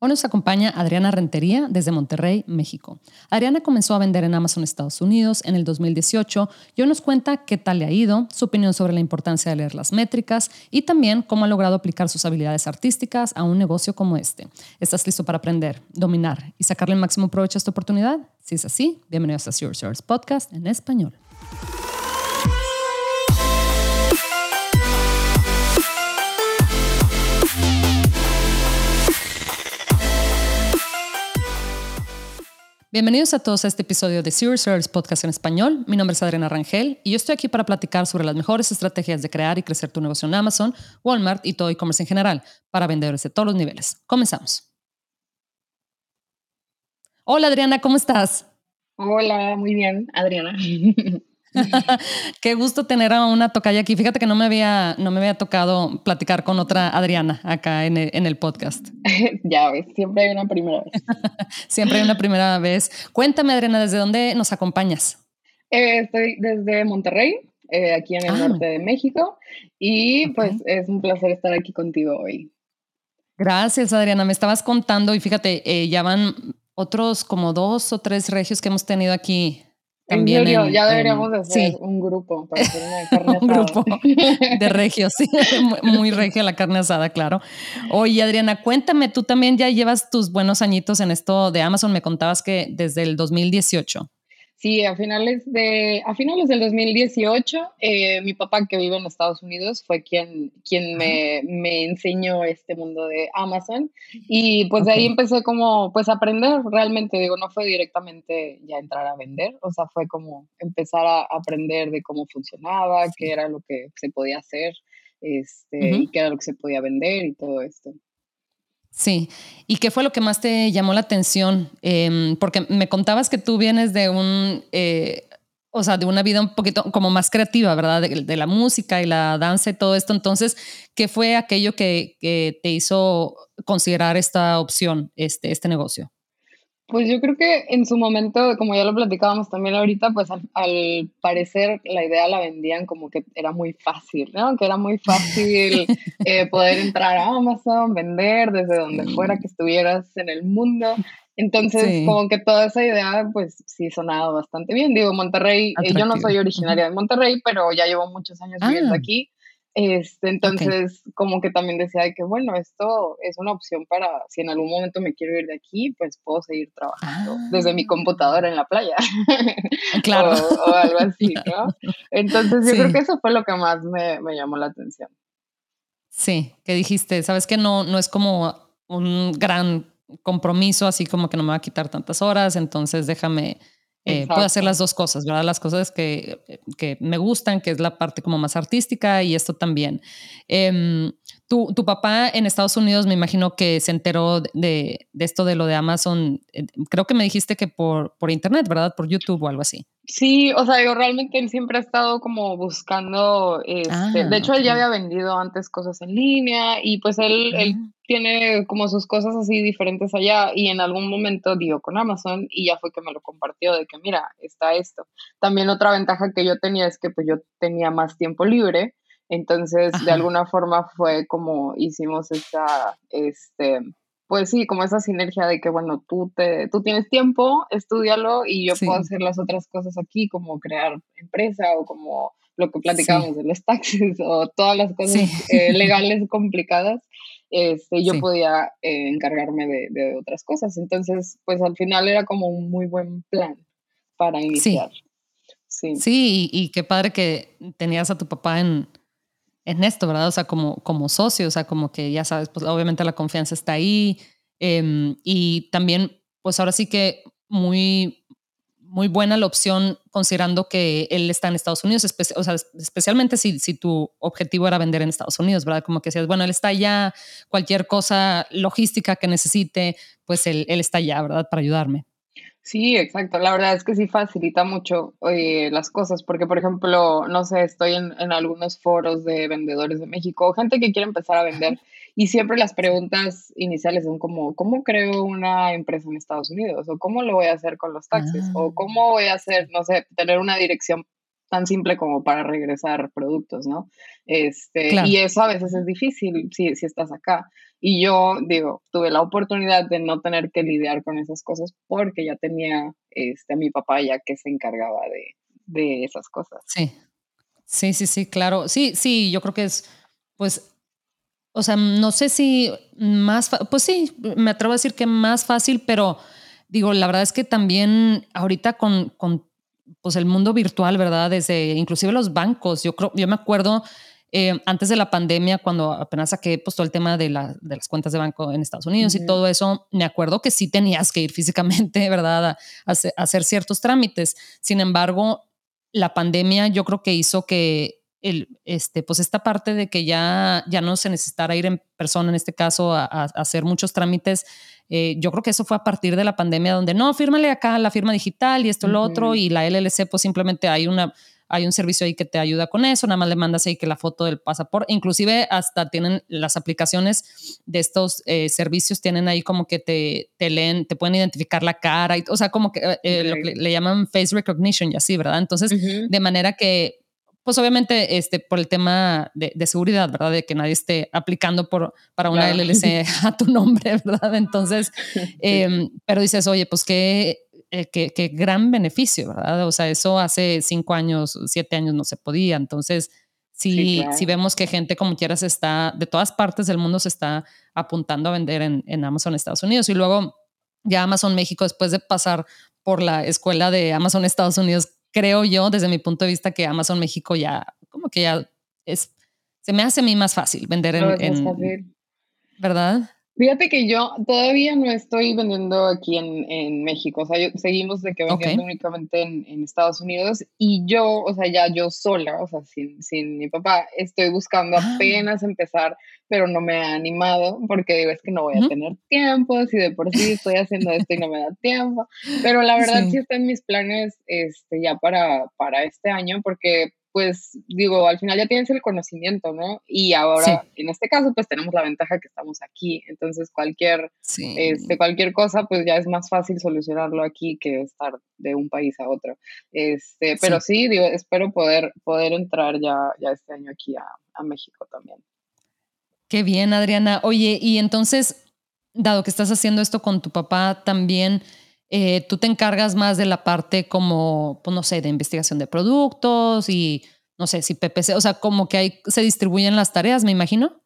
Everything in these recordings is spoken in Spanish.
Hoy nos acompaña Adriana Rentería desde Monterrey, México. Adriana comenzó a vender en Amazon Estados Unidos en el 2018 y hoy nos cuenta qué tal le ha ido, su opinión sobre la importancia de leer las métricas y también cómo ha logrado aplicar sus habilidades artísticas a un negocio como este. ¿Estás listo para aprender, dominar y sacarle el máximo provecho a esta oportunidad? Si es así, bienvenidos a Your Podcast en español. Bienvenidos a todos a este episodio de Zero Service Podcast en español. Mi nombre es Adriana Rangel y yo estoy aquí para platicar sobre las mejores estrategias de crear y crecer tu negocio en Amazon, Walmart y todo e-commerce en general para vendedores de todos los niveles. Comenzamos. Hola Adriana, ¿cómo estás? Hola, muy bien, Adriana. Qué gusto tener a una tocaya aquí. Fíjate que no me había, no me había tocado platicar con otra Adriana acá en el, podcast. ya ves, siempre hay una primera vez. siempre hay una primera vez. Cuéntame, Adriana, ¿desde dónde nos acompañas? Eh, estoy desde Monterrey, eh, aquí en el ah. norte de México, y pues es un placer estar aquí contigo hoy. Gracias, Adriana. Me estabas contando y fíjate, eh, ya van otros como dos o tres regios que hemos tenido aquí también ya deberíamos hacer un grupo para hacer una carne un grupo de regios, sí, muy regio la carne asada, claro. Oye, Adriana, cuéntame, tú también ya llevas tus buenos añitos en esto de Amazon, me contabas que desde el 2018. Sí, a finales, de, a finales del 2018, eh, mi papá que vive en Estados Unidos fue quien, quien me, me enseñó este mundo de Amazon. Y pues de ahí empecé como pues a aprender realmente, digo, no fue directamente ya entrar a vender, o sea, fue como empezar a aprender de cómo funcionaba, qué era lo que se podía hacer, este, y qué era lo que se podía vender y todo esto. Sí, ¿y qué fue lo que más te llamó la atención? Em, porque me contabas que tú vienes de un, eh, o sea, de una vida un poquito como más creativa, ¿verdad? De, la música y la danza y todo esto. Entonces, ¿qué fue aquello que, que te hizo considerar esta opción, este, este negocio? Pues yo creo que en su momento, como ya lo platicábamos también ahorita, pues al, parecer la idea la vendían como que era muy fácil, ¿no? Que era muy fácil eh, poder entrar a Amazon, vender desde donde fuera que estuvieras en el mundo. Entonces, como que toda esa idea, pues sí sonaba bastante bien. Digo, Monterrey, eh, yo no soy originaria de Monterrey, pero ya llevo muchos años viviendo ah. aquí. Este, entonces, como que también decía que, bueno, esto es una opción para, si en algún momento me quiero ir de aquí, pues puedo seguir trabajando desde mi ah. computadora en la playa. Claro. o, algo así, ¿no? Entonces, yo creo que eso fue lo que más me, me llamó la atención. Sí, que dijiste, sabes que no, no es como un gran compromiso, así como que no me va a quitar tantas horas, entonces déjame eh, puedo hacer las dos cosas, ¿verdad? Las cosas que, que, me gustan, que es la parte como más artística y esto también. Eh, tu, tu, papá en Estados Unidos me imagino que se enteró de, de, esto de lo de Amazon, eh, creo que me dijiste que por, por internet, ¿verdad? Por YouTube o algo así. Sí, o sea, yo realmente él siempre ha estado como buscando, este, ah, de hecho él ya había vendido antes cosas en línea y pues él, él tiene como sus cosas así diferentes allá y en algún momento dio con Amazon y ya fue que me lo compartió de que mira, está esto. También otra ventaja que yo tenía es que pues yo tenía más tiempo libre, entonces de alguna forma fue como hicimos esa, este, pues sí, como esa sinergia de que, bueno, tú, te, tú tienes tiempo, estudialo y yo puedo hacer las otras cosas aquí, como crear empresa o como lo que platicábamos de los taxes o todas las cosas eh, legales complicadas, este, yo podía eh, encargarme de, de, otras cosas. Entonces, pues al final era como un muy buen plan para iniciar. Sí, sí y, y qué padre que tenías a tu papá en, en esto, ¿verdad? O sea, como, como socio, o sea, como que ya sabes, pues obviamente la confianza está ahí em, y también, pues ahora sí que muy, muy buena la opción considerando que él está en Estados Unidos, o sea, especialmente si, si tu objetivo era vender en Estados Unidos, ¿verdad? Como que decías, bueno, él está allá, cualquier cosa logística que necesite, pues él, él está allá, ¿verdad? Para ayudarme. Sí, exacto. La verdad es que sí facilita mucho eh, las cosas, porque por ejemplo, no sé, estoy en, en, algunos foros de vendedores de México, gente que quiere empezar a vender, y siempre las preguntas iniciales son como, ¿cómo creo una empresa en Estados Unidos? ¿O cómo lo voy a hacer con los taxes? ¿O ah. cómo voy a hacer, no sé, tener una dirección tan simple como para regresar productos, ¿no? Este, Y eso a veces es difícil si, si estás acá. Y yo, digo, tuve la oportunidad de no tener que lidiar con esas cosas porque ya tenía este, a mi papá ya que se encargaba de, de esas cosas. Sí, sí, sí, sí, claro. Sí, sí, yo creo que es, pues, o sea, no sé si más, pues sí, me atrevo a decir que más fácil, pero digo, la verdad es que también ahorita con, con pues el mundo virtual, ¿verdad? Desde inclusive los bancos, yo creo, yo me acuerdo eh, antes de la pandemia, cuando apenas saqué pues, todo el tema de, la, de las cuentas de banco en Estados Unidos y todo eso, me acuerdo que sí tenías que ir físicamente, ¿verdad? A, hacer ciertos trámites. Sin embargo, la pandemia yo creo que hizo que el, este, pues esta parte de que ya, ya no se necesitara ir en persona, en este caso, a, hacer muchos trámites, eh, yo creo que eso fue a partir de la pandemia donde no, fírmale acá la firma digital y esto, lo otro, y la LLC, pues simplemente hay una hay un servicio ahí que te ayuda con eso, nada más le mandas ahí que la foto del pasaporte, inclusive hasta tienen las aplicaciones de estos eh, servicios, tienen ahí como que te, te, leen, te pueden identificar la cara, y, o sea, como que eh, eh, lo que le, llaman face recognition y así, ¿verdad? Entonces, de manera que pues obviamente este, por el tema de, seguridad, ¿verdad? De que nadie esté aplicando por, para una LLC a tu nombre, ¿verdad? Entonces, em, pero dices, oye, pues qué, eh, qué, gran beneficio, ¿verdad? O sea, eso hace cinco años, siete años no se podía. Entonces, si, si vemos que gente como quieras está, de todas partes del mundo se está apuntando a vender en, en Amazon Estados Unidos. Y luego ya Amazon México, después de pasar por la escuela de Amazon Estados Unidos, creo yo, desde mi punto de vista, que Amazon México ya, como que ya es, se me hace a mí más fácil vender en, en ¿verdad? Fíjate que yo todavía no estoy vendiendo aquí en, en México, o sea, seguimos de que vendiendo únicamente en, en, Estados Unidos y yo, o sea, ya yo sola, o sea, sin, sin mi papá, estoy buscando ah. apenas empezar, pero no me ha animado porque digo, es que no voy a tener tiempo, si de por sí estoy haciendo esto y no me da tiempo, pero la verdad sí, sí está en mis planes este, ya para, para este año porque pues digo, al final ya tienes el conocimiento, ¿no? Y ahora, en este caso, pues tenemos la ventaja que estamos aquí. Entonces, cualquier, este, cualquier cosa, pues ya es más fácil solucionarlo aquí que estar de un país a otro. Este, pero sí, digo, espero poder, poder entrar ya, ya este año aquí a, a México también. Qué bien, Adriana. Oye, y entonces, dado que estás haciendo esto con tu papá también, eh, tú te encargas más de la parte como, pues no sé, de investigación de productos y no sé si PPC, o sea, como que ahí se distribuyen las tareas, me imagino.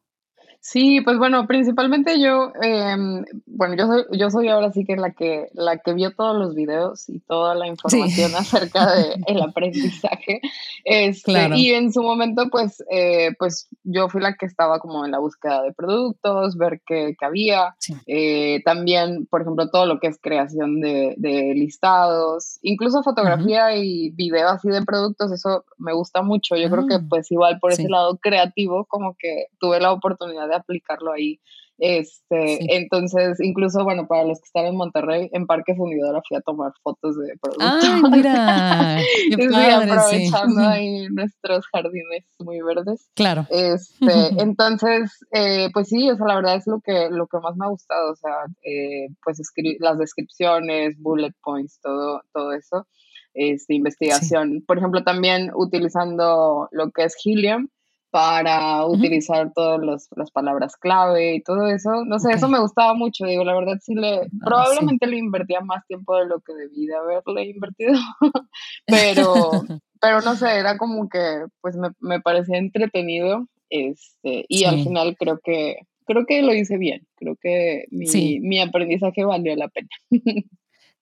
Sí, pues bueno, principalmente yo, em, bueno, yo soy, yo soy ahora sí que la que, la que vio todos los videos y toda la información acerca del aprendizaje. Este, Y en su momento, pues, eh, pues yo fui la que estaba como en la búsqueda de productos, ver qué, había. Eh, también, por ejemplo, todo lo que es creación de, listados, incluso fotografía y video así de productos, eso me gusta mucho. Yo creo que ah, pues igual por ese lado creativo, como que tuve la oportunidad de aplicarlo ahí. Este, entonces, incluso, bueno, para los que están en Monterrey, en Parque Fundidora fui a tomar fotos de productos. ¡Ah, mira! aprovechando ahí nuestros jardines muy verdes. Claro. Este, entonces, eh, pues sí, o sea, la verdad es lo que, lo que más me ha gustado, o sea, eh, pues las descripciones, bullet points, todo, todo eso, este, investigación. Por ejemplo, también utilizando lo que es Helium, para utilizar todas las palabras clave y todo eso. No sé, eso me gustaba mucho, digo, la verdad sí le, ah, probablemente le invertía más tiempo de lo que debí de haberle invertido, pero, pero no sé, era como que, pues me, me parecía entretenido, este, y al final creo que, creo que lo hice bien, creo que mi, mi aprendizaje valió la pena.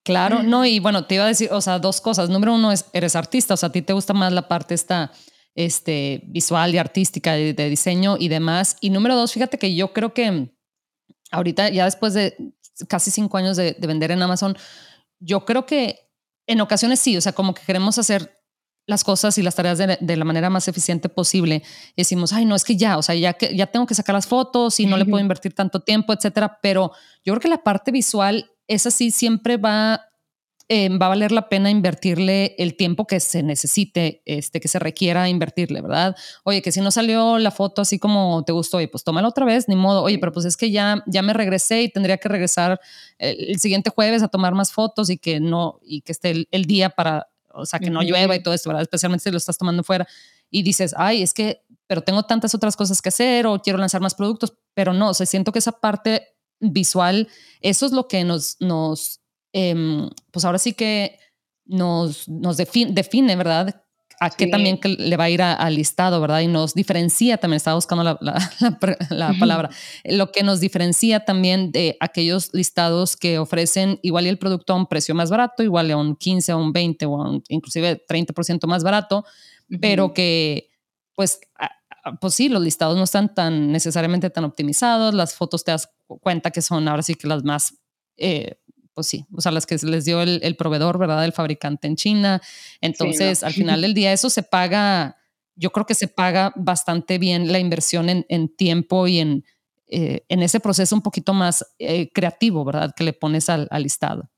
Claro, no, y bueno, te iba a decir, o sea, dos cosas. Número uno es, eres artista, o sea, a ti te gusta más la parte esta este, visual y artística, de, diseño y demás. Y número dos, fíjate que yo creo que ahorita, ya después de casi cinco años de, vender en Amazon, yo creo que en ocasiones sí, o sea, como que queremos hacer las cosas y las tareas de, la manera más eficiente posible. decimos, ay, no, es que ya, o sea, ya, que, ya tengo que sacar las fotos y no le puedo invertir tanto tiempo, etcétera. Pero yo creo que la parte visual, esa sí siempre va eh, va a valer la pena invertirle el tiempo que se necesite, este, que se requiera invertirle, ¿verdad? Oye, que si no salió la foto así como te gustó, oye, pues tómala otra vez, ni modo. Oye, pero pues es que ya, ya me regresé y tendría que regresar el, siguiente jueves a tomar más fotos y que no, y que esté el, día para o sea, que no llueva y todo esto, ¿verdad? Especialmente si lo estás tomando fuera y dices, ay, es que, pero tengo tantas otras cosas que hacer o quiero lanzar más productos, pero no, o sea, siento que esa parte visual, eso es lo que nos, nos em, pues ahora sí que nos, nos define, define, ¿verdad? a qué también que le va a ir al listado, ¿verdad? Y nos diferencia también, estaba buscando la, la, palabra, lo que nos diferencia también de aquellos listados que ofrecen igual y el producto a un precio más barato, igual a un 15 o un 20 o un, inclusive 30% más barato, pero que pues, pues sí, los listados no están tan necesariamente tan optimizados, las fotos te das cuenta que son ahora sí que las más eh, pues sí, o sea, las que les dio el, proveedor, ¿verdad? El fabricante en China. Entonces, al final del día, eso se paga, yo creo que se paga bastante bien la inversión en, tiempo y en, eh, en ese proceso un poquito más eh, creativo, ¿verdad? Que le pones al, listado.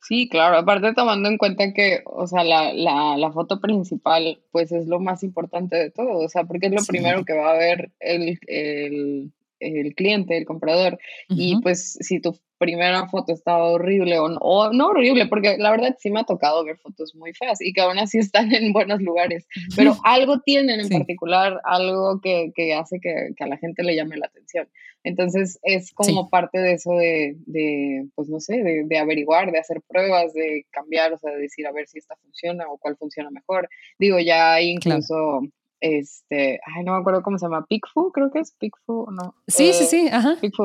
Sí, claro, aparte tomando en cuenta que, o sea, la, la, foto principal, pues es lo más importante de todo, o sea, porque es lo primero que va a ver el, el, el cliente, el comprador. Y pues si tu primera foto estaba horrible o no, no horrible, porque la verdad sí me ha tocado ver fotos muy feas y que aún así están en buenos lugares, pero algo tienen en particular, algo que, que hace que, que, a la gente le llame la atención. Entonces es como parte de eso de, de pues no sé, de, de, averiguar, de hacer pruebas, de cambiar, o sea, de decir a ver si esta funciona o cuál funciona mejor. Digo, ya incluso este, ay, no me acuerdo cómo se llama, Picfu, creo que es Picfu, ¿no? Sí, sí, sí, ajá. Picfu,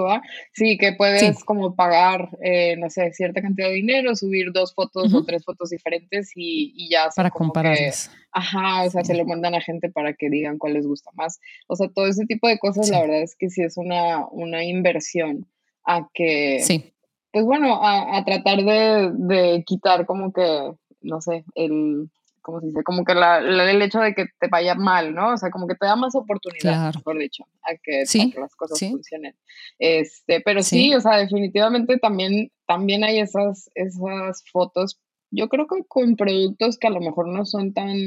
Sí, que puedes como pagar, eh, no sé, cierta cantidad de dinero, subir dos fotos o tres fotos diferentes y, y ya. Para compararlas. ajá, o sea, se lo mandan a gente para que digan cuál les gusta más. O sea, todo ese tipo de cosas, la verdad es que sí es una, una inversión a que, sí. pues bueno, a, a tratar de, de quitar como que, no sé, el ¿cómo se dice? Como que la, el hecho de que te vaya mal, ¿no? O sea, como que te da más oportunidad, mejor dicho, a que, las cosas funcionen. Este, pero sí. o sea, definitivamente también, también hay esas, esas fotos, yo creo que con productos que a lo mejor no son tan,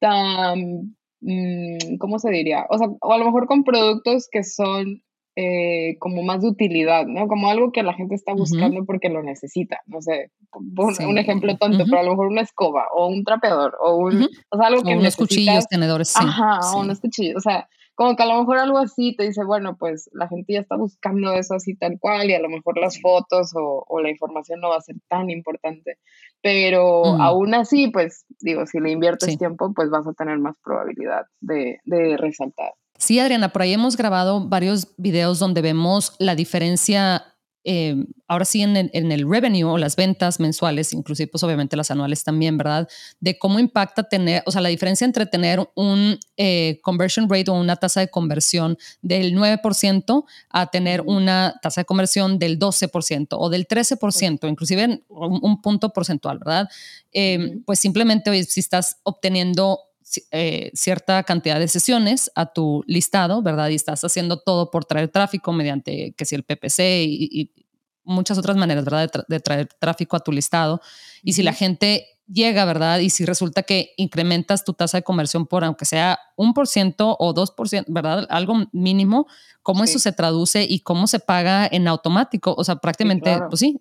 tan, mm, ¿cómo se diría? O sea, o a lo mejor con productos que son eh, como más de utilidad, ¿no? Como algo que la gente está buscando porque lo necesita, no sé, un, ejemplo tonto, pero a lo mejor una escoba o un trapeador o un, o sea, algo que unos cuchillos, tenedores, sí. Ajá, o unos cuchillos, o sea, como que a lo mejor algo así te dice, bueno, pues la gente ya está buscando eso así tal cual y a lo mejor las fotos o, o la información no va a ser tan importante, pero aún así, pues digo, si le inviertes tiempo, pues vas a tener más probabilidad de, de resaltar. Sí, Adriana, por ahí hemos grabado varios videos donde vemos la diferencia, eh, ahora sí en el, revenue o las ventas mensuales, inclusive pues obviamente las anuales también, ¿verdad? De cómo impacta tener, o sea, la diferencia entre tener un eh, conversion rate o una tasa de conversión del 9% a tener una tasa de conversión del 12% o del 13%, inclusive un, punto porcentual, ¿verdad? Eh, pues simplemente si estás obteniendo eh, cierta cantidad de sesiones a tu listado, ¿verdad? Y estás haciendo todo por traer tráfico mediante, que si el PPC y, muchas otras maneras, ¿verdad? De, traer tráfico a tu listado. Y si la gente llega, ¿verdad? Y si resulta que incrementas tu tasa de conversión por, aunque sea un por ciento o dos por ciento, ¿verdad? Algo mínimo, ¿cómo eso se traduce y cómo se paga en automático? O sea, prácticamente, pues sí,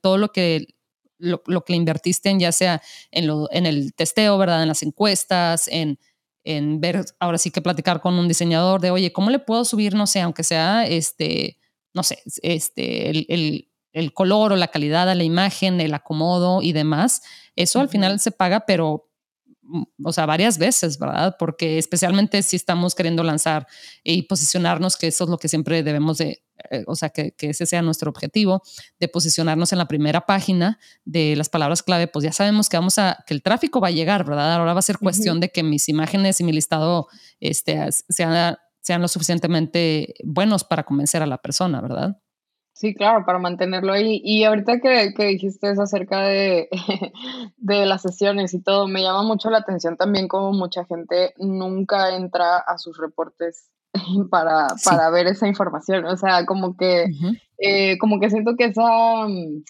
todo lo que lo, que le invertiste en ya sea en, lo, en el testeo, ¿verdad? En las encuestas, en, en ver, ahora sí que platicar con un diseñador de, oye, ¿cómo le puedo subir, no sé, aunque sea, este, no sé, este, el, el, el color o la calidad de la imagen, el acomodo y demás? Eso al final se paga, pero o sea, varias veces, ¿verdad? Porque especialmente si estamos queriendo lanzar y posicionarnos, que eso es lo que siempre debemos de, eh, o sea, que, que, ese sea nuestro objetivo, de posicionarnos en la primera página de las palabras clave, pues ya sabemos que vamos a, que el tráfico va a llegar, ¿verdad? Ahora va a ser cuestión de que mis imágenes y mi listado este, sean, sean lo suficientemente buenos para convencer a la persona, ¿verdad? Sí, claro, para mantenerlo ahí. Y ahorita que, que dijiste eso acerca de, de, las sesiones y todo, me llama mucho la atención también como mucha gente nunca entra a sus reportes para, para ver esa información. O sea, como que, eh, como que siento que esa,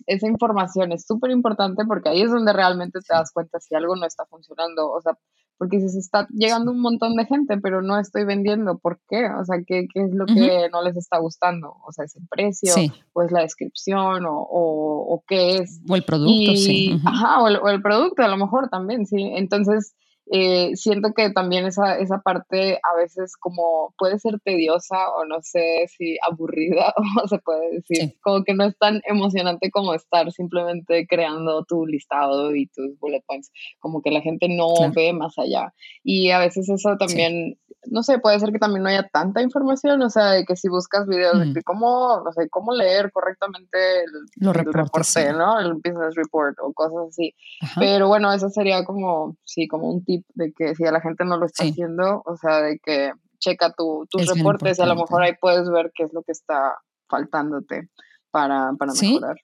esa información es súper importante porque ahí es donde realmente te das cuenta si algo no está funcionando. O sea, porque se está llegando un montón de gente, pero no estoy vendiendo, ¿por qué? O sea, ¿qué, qué es lo que no les está gustando? O sea, ¿es el precio? ¿O es la descripción? ¿O, o, qué es? O el producto, sí. Ajá, o el, o el producto a lo mejor también, sí. Entonces, eh, siento que también esa, esa parte a veces como puede ser tediosa o no sé si aburrida o se puede decir, como que no es tan emocionante como estar simplemente creando tu listado y tus bullet points, como que la gente no ve más allá. Y a veces eso también, no sé, puede ser que también no haya tanta información, o sea, de que si buscas videos de cómo, no sé, cómo leer correctamente el, reporte, ¿no? El business report o cosas así. Pero bueno, eso sería como, sí, como un tip de que si a la gente no lo está haciendo, o sea, de que checa tu, tus reportes y a lo mejor ahí puedes ver qué es lo que está faltándote para, para mejorar.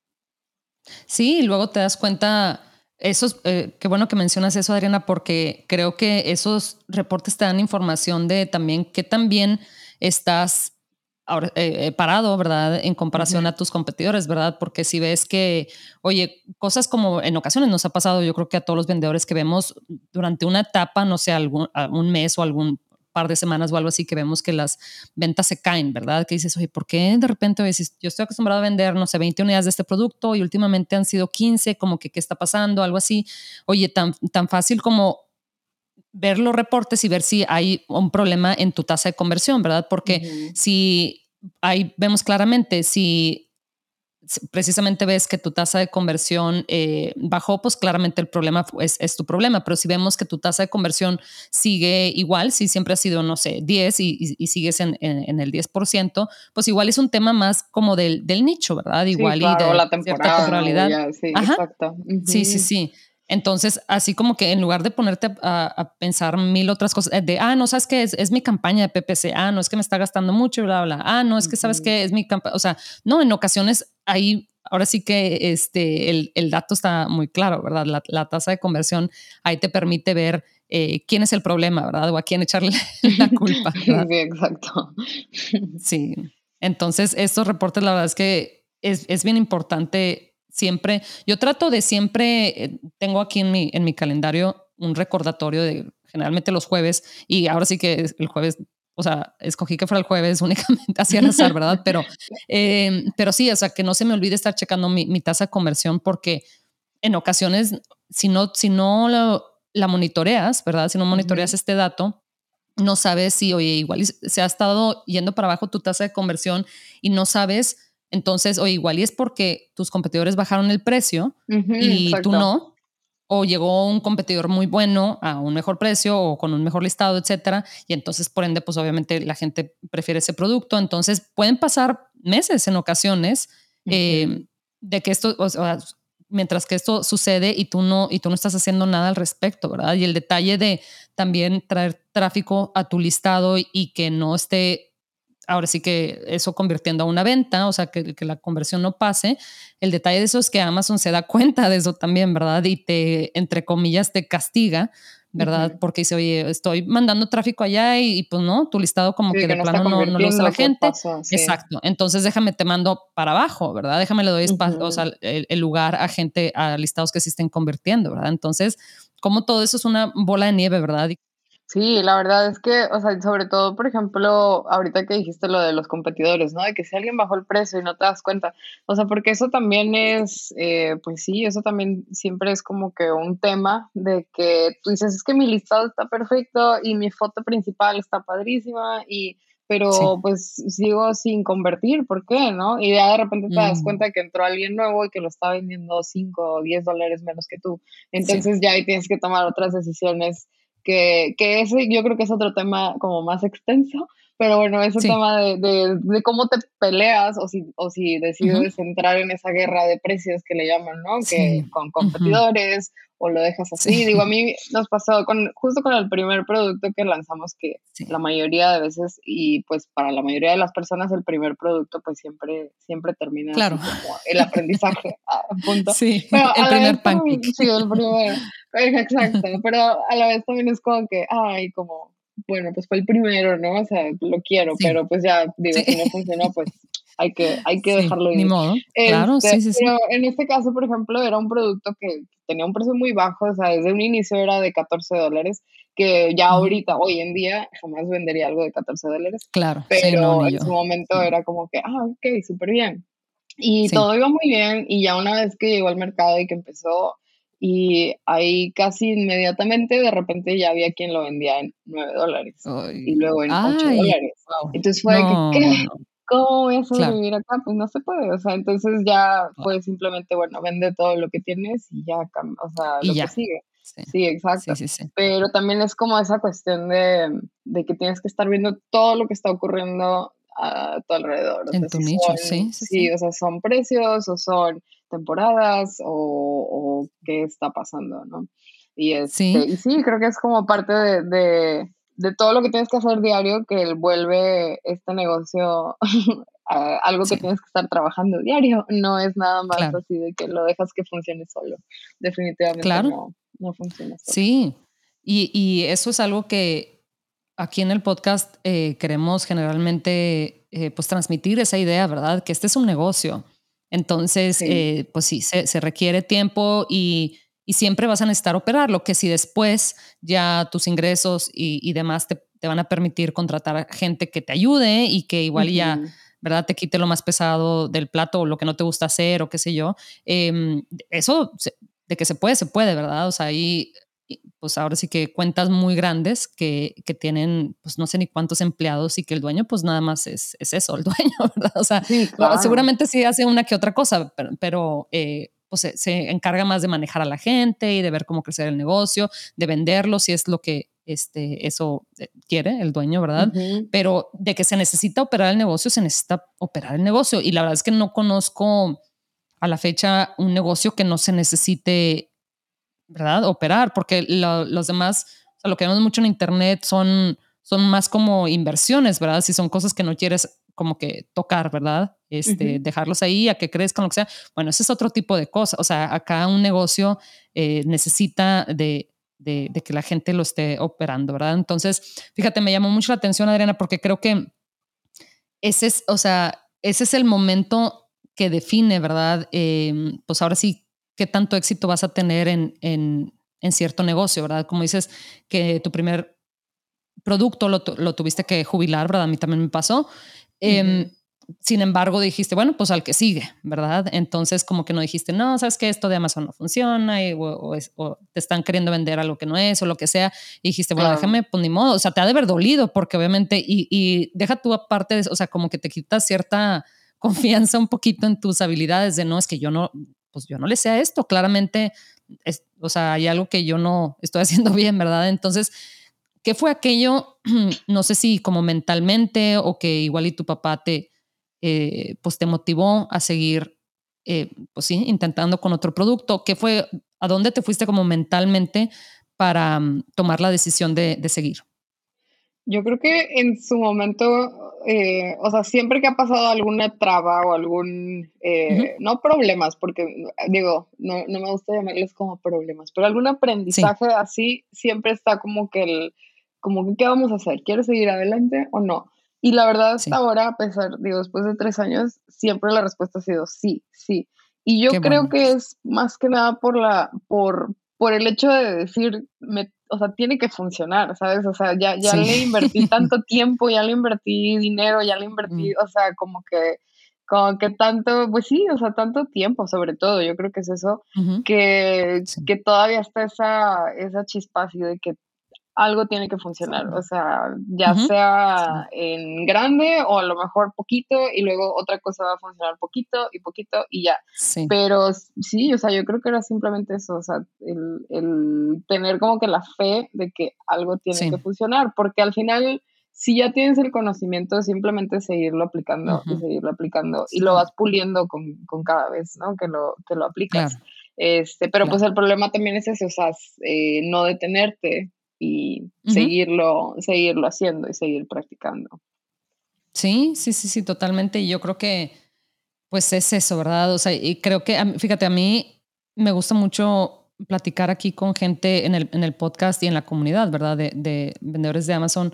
Sí, y luego te das cuenta, esos, eh, qué bueno que mencionas eso, Adriana, porque creo que esos reportes te dan información de también qué también estás ahora, eh, eh, parado, ¿verdad? En comparación a tus competidores, ¿verdad? Porque si ves que, oye, cosas como en ocasiones nos ha pasado, yo creo que a todos los vendedores que vemos durante una etapa, no sé, algún un mes o algún par de semanas o algo así, que vemos que las ventas se caen, ¿verdad? Que dices, oye, ¿por qué de repente, oye, si yo estoy acostumbrado a vender, no sé, 20 unidades de este producto y últimamente han sido 15, como que qué está pasando, algo así? Oye, tan, tan fácil como ver los reportes y ver si hay un problema en tu tasa de conversión, ¿verdad? Porque si ahí vemos claramente si precisamente ves que tu tasa de conversión eh, bajó, pues claramente el problema es, es, tu problema. Pero si vemos que tu tasa de conversión sigue igual, si siempre ha sido, no sé, 10 y, sigues en, en, el 10%, pues igual es un tema más como del, del nicho, ¿verdad? Igual y de la temporada. sí, exacto. Sí, sí, sí. Entonces, así como que en lugar de ponerte a, pensar mil otras cosas, eh, de, ah, no, sabes que es, mi campaña de PPC, ah, no, es que me está gastando mucho, bla, bla, ah, no, es que sabes que es mi campaña, o sea, no, en ocasiones ahí, ahora sí que este, el, dato está muy claro, ¿verdad? La, tasa de conversión ahí te permite ver eh, quién es el problema, ¿verdad? O a quién echarle la culpa. Sí, exacto. Sí. Entonces, estos reportes, la verdad es que es, es bien importante siempre, yo trato de siempre, eh, tengo aquí en mi, en mi calendario un recordatorio de generalmente los jueves y ahora sí que el jueves, o sea, escogí que fuera el jueves únicamente así al azar, ¿verdad? Pero, em, pero sí, o sea, que no se me olvide estar checando mi, mi tasa de conversión porque en ocasiones, si no, si no la monitoreas, ¿verdad? Si no monitoreas este dato, no sabes si, oye, igual se ha estado yendo para abajo tu tasa de conversión y no sabes entonces, o igual y es porque tus competidores bajaron el precio y tú no, o llegó un competidor muy bueno a un mejor precio o con un mejor listado, etcétera, y entonces por ende, pues obviamente la gente prefiere ese producto. Entonces pueden pasar meses en ocasiones eh, de que esto, o sea, mientras que esto sucede y tú no y tú no estás haciendo nada al respecto, ¿verdad? Y el detalle de también traer tráfico a tu listado y que no esté ahora sí que eso convirtiendo a una venta, o sea, que, la conversión no pase. El detalle de eso es que Amazon se da cuenta de eso también, ¿verdad? Y te, entre comillas, te castiga, ¿verdad? Porque dice, oye, estoy mandando tráfico allá y, pues no, tu listado como que, de plano no, lo usa la gente. Exacto. Entonces déjame, te mando para abajo, ¿verdad? Déjame le doy espacio, o sea, el, el, lugar a gente, a listados que se estén convirtiendo, ¿verdad? Entonces, como todo eso es una bola de nieve, ¿verdad? Sí, la verdad es que, o sea, sobre todo, por ejemplo, ahorita que dijiste lo de los competidores, ¿no? De que si alguien bajó el precio y no te das cuenta, o sea, porque eso también es, eh, pues sí, eso también siempre es como que un tema de que tú dices, es que mi listado está perfecto y mi foto principal está padrísima y pero pues sigo sin convertir, ¿por qué? ¿No? Y ya de repente te das mm. cuenta que entró alguien nuevo y que lo está vendiendo 5 o 10 dólares menos que tú. Entonces ya ahí tienes que tomar otras decisiones que, que ese yo creo que es otro tema como más extenso, pero bueno, ese tema de, de, cómo te peleas o si, o si decides entrar en esa guerra de precios que le llaman, ¿no? Que con competidores o lo dejas así. Digo, a mí nos pasó con, justo con el primer producto que lanzamos, que la mayoría de veces, y pues para la mayoría de las personas, el primer producto pues siempre, siempre termina claro. como el aprendizaje a punto. Sí, el primer pancake. Sí, el primer, exacto, pero a la vez también es como que, ay, como bueno, pues fue el primero, ¿no? O sea, lo quiero, pero pues ya, digo, si no funcionó, pues hay que, hay que dejarlo ir. Ni modo, claro, sí, sí, Pero en este caso, por ejemplo, era un producto que tenía un precio muy bajo, o sea, desde un inicio era de 14 dólares que ya ahorita, hoy en día, jamás vendería algo de 14 dólares. Claro. Pero en su momento era como que, ah, ok, súper bien. Y todo iba muy bien y ya una vez que llegó al mercado y que empezó y ahí casi inmediatamente de repente ya había quien lo vendía en 9 dólares y luego en 8 dólares. Entonces fue que, ¿qué? ¿Cómo voy a sobrevivir acá? Pues no se puede, o sea, entonces ya pues simplemente, bueno, vende todo lo que tienes y ya, o sea, lo que sigue. Sí, exacto. Pero también es como esa cuestión de, de, que tienes que estar viendo todo lo que está ocurriendo a tu alrededor. En tu nicho, sí, sí, o sea, son precios o son temporadas o, qué está pasando, ¿no? Y, este, sí. y sí, creo que es como parte de, de, todo lo que tienes que hacer diario que vuelve este negocio algo que tienes que estar trabajando diario. No es nada más así de que lo dejas que funcione solo. Definitivamente no, no funciona solo. Sí, y, y eso es algo que aquí en el podcast eh, queremos generalmente eh, pues transmitir esa idea, ¿verdad? Que este es un negocio. Entonces, eh, pues sí, se, requiere tiempo y, siempre vas a necesitar operarlo, que si después ya tus ingresos y, demás te, van a permitir contratar a gente que te ayude y que igual ya, ¿verdad? Te quite lo más pesado del plato o lo que no te gusta hacer o qué sé yo. Em, eso, de que se puede, se puede, ¿verdad? O sea, ahí pues ahora sí que cuentas muy grandes que, que, tienen, pues no sé ni cuántos empleados y que el dueño pues nada más es, es eso, el dueño, ¿verdad? O sea, seguramente sí hace una que otra cosa, pero, eh, pues se, encarga más de manejar a la gente y de ver cómo crecer el negocio, de venderlo si es lo que este, eso eh, quiere el dueño, ¿verdad? Pero de que se necesita operar el negocio, se necesita operar el negocio. Y la verdad es que no conozco a la fecha un negocio que no se necesite ¿verdad? Operar, porque los demás, lo que vemos mucho en Internet son, son más como inversiones, ¿verdad? Si son cosas que no quieres como que tocar, ¿verdad? Este, Dejarlos ahí a que crezcan, lo que sea. Bueno, ese es otro tipo de cosa. O sea, acá un negocio eh, necesita de, de, que la gente lo esté operando, ¿verdad? Entonces, fíjate, me llamó mucho la atención, Adriana, porque creo que ese es, o sea, ese es el momento que define, ¿verdad? Em, pues ahora sí, qué tanto éxito vas a tener en, en, en cierto negocio, ¿verdad? Como dices que tu primer producto lo, lo, tuviste que jubilar, ¿verdad? A mí también me pasó. Em, sin embargo, dijiste, bueno, pues al que sigue, ¿verdad? Entonces, como que no dijiste, no, sabes que esto de Amazon no funciona o, te están queriendo vender algo que no es o lo que sea. Y dijiste, bueno, déjame, pues ni modo. O sea, te ha de haber dolido porque obviamente, y, y deja tú aparte, o sea, como que te quitas cierta confianza un poquito en tus habilidades de no, es que yo no, pues yo no le sé a esto, claramente, o sea, hay algo que yo no estoy haciendo bien, ¿verdad? Entonces, ¿qué fue aquello? No sé si como mentalmente o que igual y tu papá te, eh, pues te motivó a seguir, eh, pues sí, intentando con otro producto. ¿Qué fue, a dónde te fuiste como mentalmente para mm, tomar la decisión de, de seguir? Yo creo que en su momento, eh, o sea, siempre que ha pasado alguna traba o algún, eh, no problemas, porque digo, no, no, me gusta llamarles como problemas, pero algún aprendizaje así, siempre está como que el, como que, ¿qué vamos a hacer? ¿Quieres seguir adelante o no? Y la verdad, hasta ahora, a pesar, digo, después de tres años, siempre la respuesta ha sido sí, sí. Y yo creo que es más que nada por la, por, por el hecho de decir, me o sea, tiene que funcionar, ¿sabes? O sea, ya, ya le invertí tanto tiempo, ya le invertí dinero, ya le invertí, o sea, como que, como que tanto, pues sí, o sea, tanto tiempo sobre todo, yo creo que es eso, que, que todavía está esa, esa chispa así de que algo tiene que funcionar, o sea, ya sea en grande o a lo mejor poquito y luego otra cosa va a funcionar poquito y poquito y ya. Pero sí, o sea, yo creo que era simplemente eso, o sea, el, el tener como que la fe de que algo tiene que funcionar, porque al final, si ya tienes el conocimiento, simplemente seguirlo aplicando y seguirlo aplicando y lo vas puliendo con, con, cada vez, ¿no? Que lo, que lo aplicas. Este, pero pues el problema también es ese, o sea, eh, no detenerte, y seguirlo, seguirlo haciendo y seguir practicando. Sí, sí, sí, sí, totalmente. Y yo creo que, pues es eso, ¿verdad? O sea, y creo que, fíjate, a mí me gusta mucho platicar aquí con gente en el, en el podcast y en la comunidad, ¿verdad? De, de vendedores de Amazon,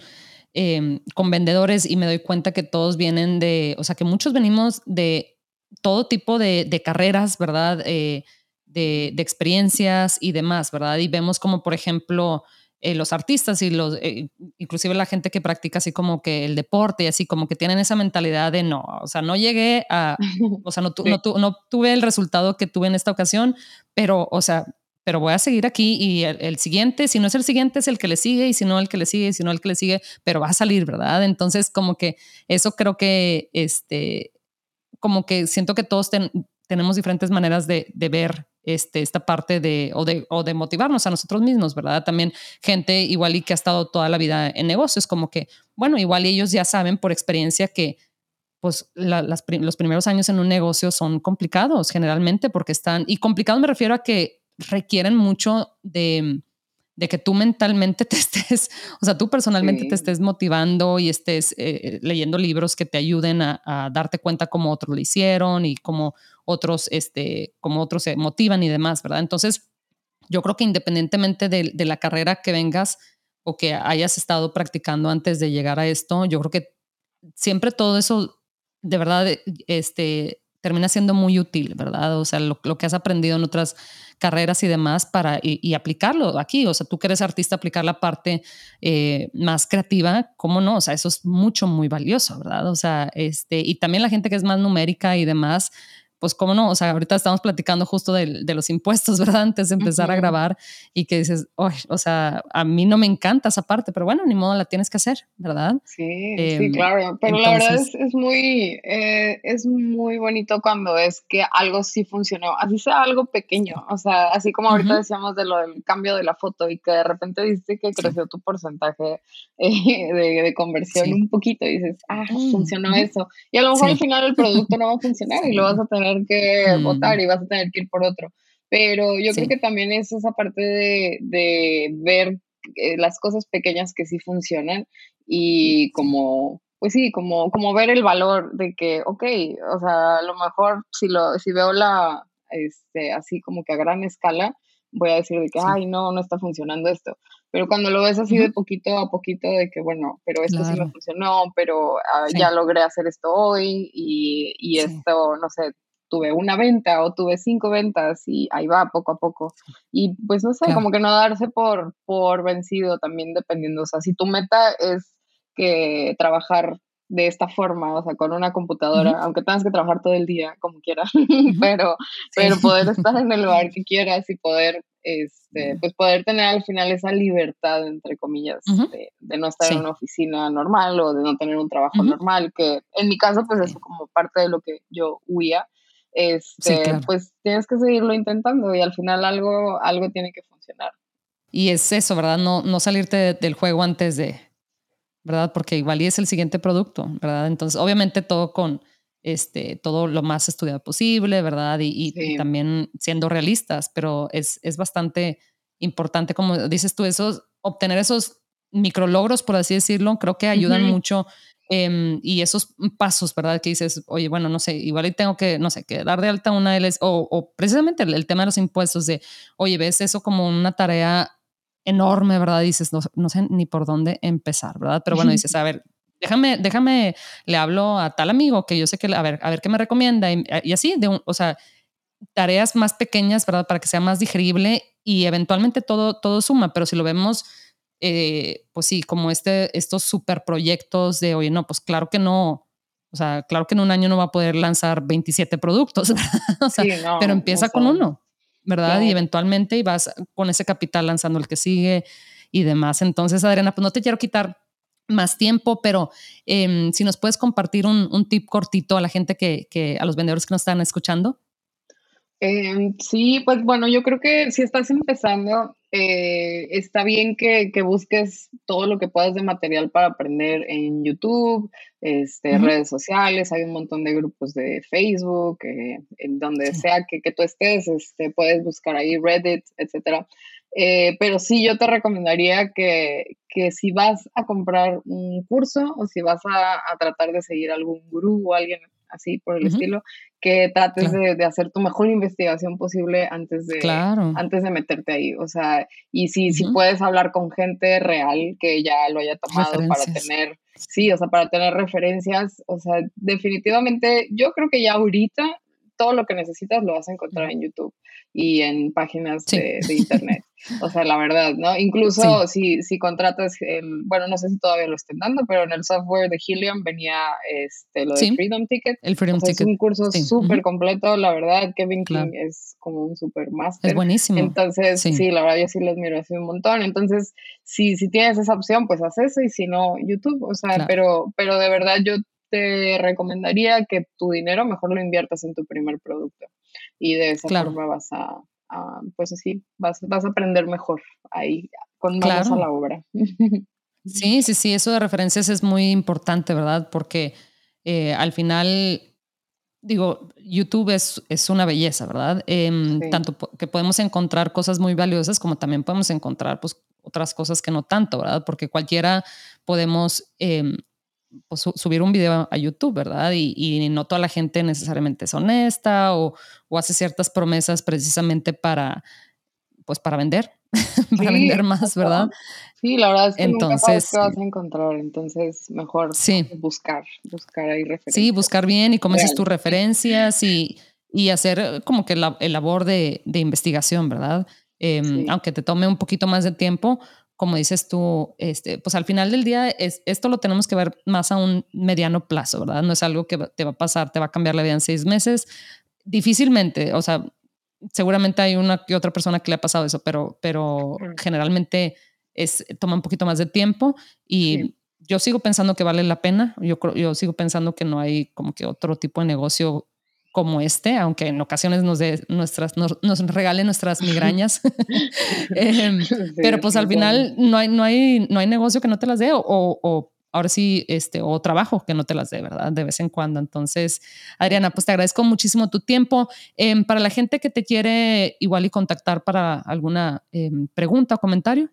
em, con vendedores y me doy cuenta que todos vienen de, o sea, que muchos venimos de todo tipo de, de carreras, ¿verdad? Eh, de, de, experiencias y demás, ¿verdad? Y vemos como, por ejemplo, eh, los artistas y los, eh, inclusive la gente que practica así como que el deporte y así como que tienen esa mentalidad de no, o sea, no llegué a, o sea, no, no, tuve el resultado que tuve en esta ocasión, pero, o sea, pero voy a seguir aquí y el, siguiente, si no es el siguiente, es el que le sigue y si no el que le sigue, y si no el que le sigue, pero va a salir, ¿verdad? Entonces, como que eso creo que, este, como que siento que todos tenemos diferentes maneras de, de ver este, esta parte de o, de, o de motivarnos a nosotros mismos, ¿verdad? También gente igual y que ha estado toda la vida en negocios, como que, bueno, igual ellos ya saben por experiencia que pues las, los primeros años en un negocio son complicados generalmente porque están, y complicados me refiero a que requieren mucho de, de que tú mentalmente te estés, o sea, tú personalmente te estés motivando y estés eh, leyendo libros que te ayuden a, a, darte cuenta cómo otros lo hicieron y cómo otros, este, cómo otros se motivan y demás, ¿verdad? Entonces, yo creo que independientemente de, de la carrera que vengas o que hayas estado practicando antes de llegar a esto, yo creo que siempre todo eso, de verdad, este, termina siendo muy útil, ¿verdad? O sea, lo, que has aprendido en otras carreras y demás para y, aplicarlo aquí. O sea, tú que eres artista, aplicar la parte eh, más creativa, ¿cómo no? O sea, eso es mucho, muy valioso, ¿verdad? O sea, este, y también la gente que es más numérica y demás, pues cómo no, o sea, ahorita estamos platicando justo de, de los impuestos, ¿verdad? Antes de empezar a grabar y que dices, o sea, a mí no me encanta esa parte, pero bueno, ni modo, la tienes que hacer, ¿verdad? Sí, sí, em, claro, pero la verdad es, es muy, eh, es muy bonito cuando es que algo sí funcionó, así sea algo pequeño, o sea, así como ahorita decíamos de lo del cambio de la foto y que de repente viste que creció tu porcentaje eh, de, de, conversión un poquito y dices, ah, funcionó eso, y a lo mejor al final el producto no va a funcionar y lo vas a tener que mm. votar y vas a tener que ir por otro. Pero yo creo que también es esa parte de, de ver eh, las cosas pequeñas que sí funcionan y como, pues sí, como, como ver el valor de que, ok, o sea, a lo mejor si, lo, si veo la, este, así como que a gran escala, voy a decir de que, ay, no, no está funcionando esto. Pero cuando lo ves así de poquito a poquito, de que, bueno, pero esto sí me funcionó, pero ah, ya logré hacer esto hoy y, y esto, no sé, tuve una venta o tuve cinco ventas y ahí va poco a poco. Y pues no sé, como que no darse por, por vencido también dependiendo, o sea, si tu meta es que trabajar de esta forma, o sea, con una computadora, aunque tengas que trabajar todo el día, como quieras, pero, pero poder estar en el lugar que quieras y poder, este, pues poder tener al final esa libertad, entre comillas, de, no estar en una oficina normal o de no tener un trabajo normal, que en mi caso, pues eso como parte de lo que yo huía, este, pues tienes que seguirlo intentando y al final algo, algo tiene que funcionar. Y es eso, ¿verdad? No, no salirte del juego antes de, ¿verdad? Porque igual y es el siguiente producto, ¿verdad? Entonces, obviamente todo con este, todo lo más estudiado posible, ¿verdad? Y, y, también siendo realistas, pero es, es bastante importante, como dices tú, esos, obtener esos micrologros, por así decirlo, creo que ayudan mucho Em, y esos pasos, ¿verdad? Que dices, oye, bueno, no sé, igual tengo que, no sé, que dar de alta una LS, o, o precisamente el, tema de los impuestos, de, oye, ves eso como una tarea enorme, ¿verdad? dices, no, no, sé ni por dónde empezar, ¿verdad? Pero bueno, dices, a ver, déjame, déjame, le hablo a tal amigo que yo sé que, a ver, a ver qué me recomienda, y, y así, de un, o sea, tareas más pequeñas, ¿verdad? Para que sea más digerible y eventualmente todo, todo suma, pero si lo vemos eh, pues sí, como este, estos super proyectos de, oye, no, pues claro que no, o sea, claro que en un año no va a poder lanzar 27 productos, o sea, pero empieza con uno, ¿verdad? Y eventualmente y vas con ese capital lanzando el que sigue y demás. Entonces, Adriana, pues no te quiero quitar más tiempo, pero em, si nos puedes compartir un, un, tip cortito a la gente que, que, a los vendedores que nos están escuchando. Em, sí, pues bueno, yo creo que si estás empezando, eh, está bien que, que, busques todo lo que puedas de material para aprender en YouTube, este, redes sociales, hay un montón de grupos de Facebook, eh, en donde sea que, que, tú estés, este, puedes buscar ahí Reddit, etc. Eh, pero sí, yo te recomendaría que, que, si vas a comprar un curso o si vas a, a tratar de seguir algún gurú o alguien así por el estilo, que trates de, hacer tu mejor investigación posible antes de, antes de meterte ahí. O sea, y si, si puedes hablar con gente real que ya lo haya tomado para tener, sí, o sea, para tener referencias, o sea, definitivamente yo creo que ya ahorita todo lo que necesitas lo vas a encontrar en YouTube y en páginas de, internet. O sea, la verdad, ¿no? Incluso si, si contratas, el, bueno, no sé si todavía lo estén dando, pero en el software de Helium venía este, lo de Freedom Ticket. El Freedom Ticket. Es un curso súper completo, la verdad. Kevin King es como un super máster. Es buenísimo. Entonces, sí. la verdad, yo sí lo admiro así un montón. Entonces, si, si tienes esa opción, pues haz eso y si no, YouTube. O sea, pero, pero de verdad yo te recomendaría que tu dinero mejor lo inviertas en tu primer producto y de esa forma vas a, pues así, vas, vas a aprender mejor ahí, con manos a la obra. Sí, sí, sí, eso de referencias es muy importante, ¿verdad? Porque eh, al final, digo, YouTube es, es una belleza, ¿verdad? Em, tanto que podemos encontrar cosas muy valiosas como también podemos encontrar pues, otras cosas que no tanto, ¿verdad? Porque cualquiera podemos em, pues, subir un video a YouTube, ¿verdad? Y, no toda la gente necesariamente es honesta o, hace ciertas promesas precisamente para, pues para vender, para vender más, ¿verdad? Sí, la verdad es que entonces, nunca sabes qué vas a encontrar, entonces mejor buscar, buscar ahí referencias. Sí, buscar bien y como dices tus referencias y, y hacer como que la, el labor de, de investigación, ¿verdad? Em, aunque te tome un poquito más de tiempo, como dices tú, este, pues al final del día es, esto lo tenemos que ver más a un mediano plazo, ¿verdad? No es algo que te va a pasar, te va a cambiar la vida en seis meses. Difícilmente, o sea, seguramente hay una y otra persona que le ha pasado eso, pero, pero generalmente es, toma un poquito más de tiempo y yo sigo pensando que vale la pena. Yo, yo sigo pensando que no hay como que otro tipo de negocio como este, aunque en ocasiones nos, de nuestras, nos, nos regale nuestras migrañas. Em, pero pues al final no hay, no, hay, no hay negocio que no te las dé o, o, ahora sí, este, o trabajo que no te las dé, ¿verdad? De vez en cuando. Entonces, Adriana, pues te agradezco muchísimo tu tiempo. Em, para la gente que te quiere igual y contactar para alguna em, pregunta o comentario.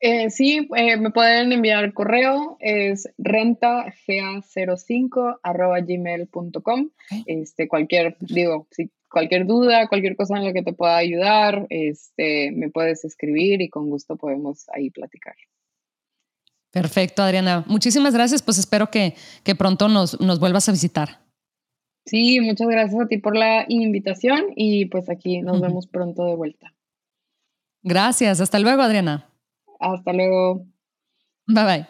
Eh, sí, eh, me pueden enviar correo, es rentagea05 arroba gmail.com. Este, cualquier, digo, si cualquier duda, cualquier cosa en la que te pueda ayudar, este, me puedes escribir y con gusto podemos ahí platicar. Perfecto, Adriana. Muchísimas gracias. Pues espero que, que pronto nos, nos vuelvas a visitar. Sí, muchas gracias a ti por la invitación y pues aquí nos vemos pronto de vuelta. Gracias. Hasta luego, Adriana. Hasta luego. Bye bye.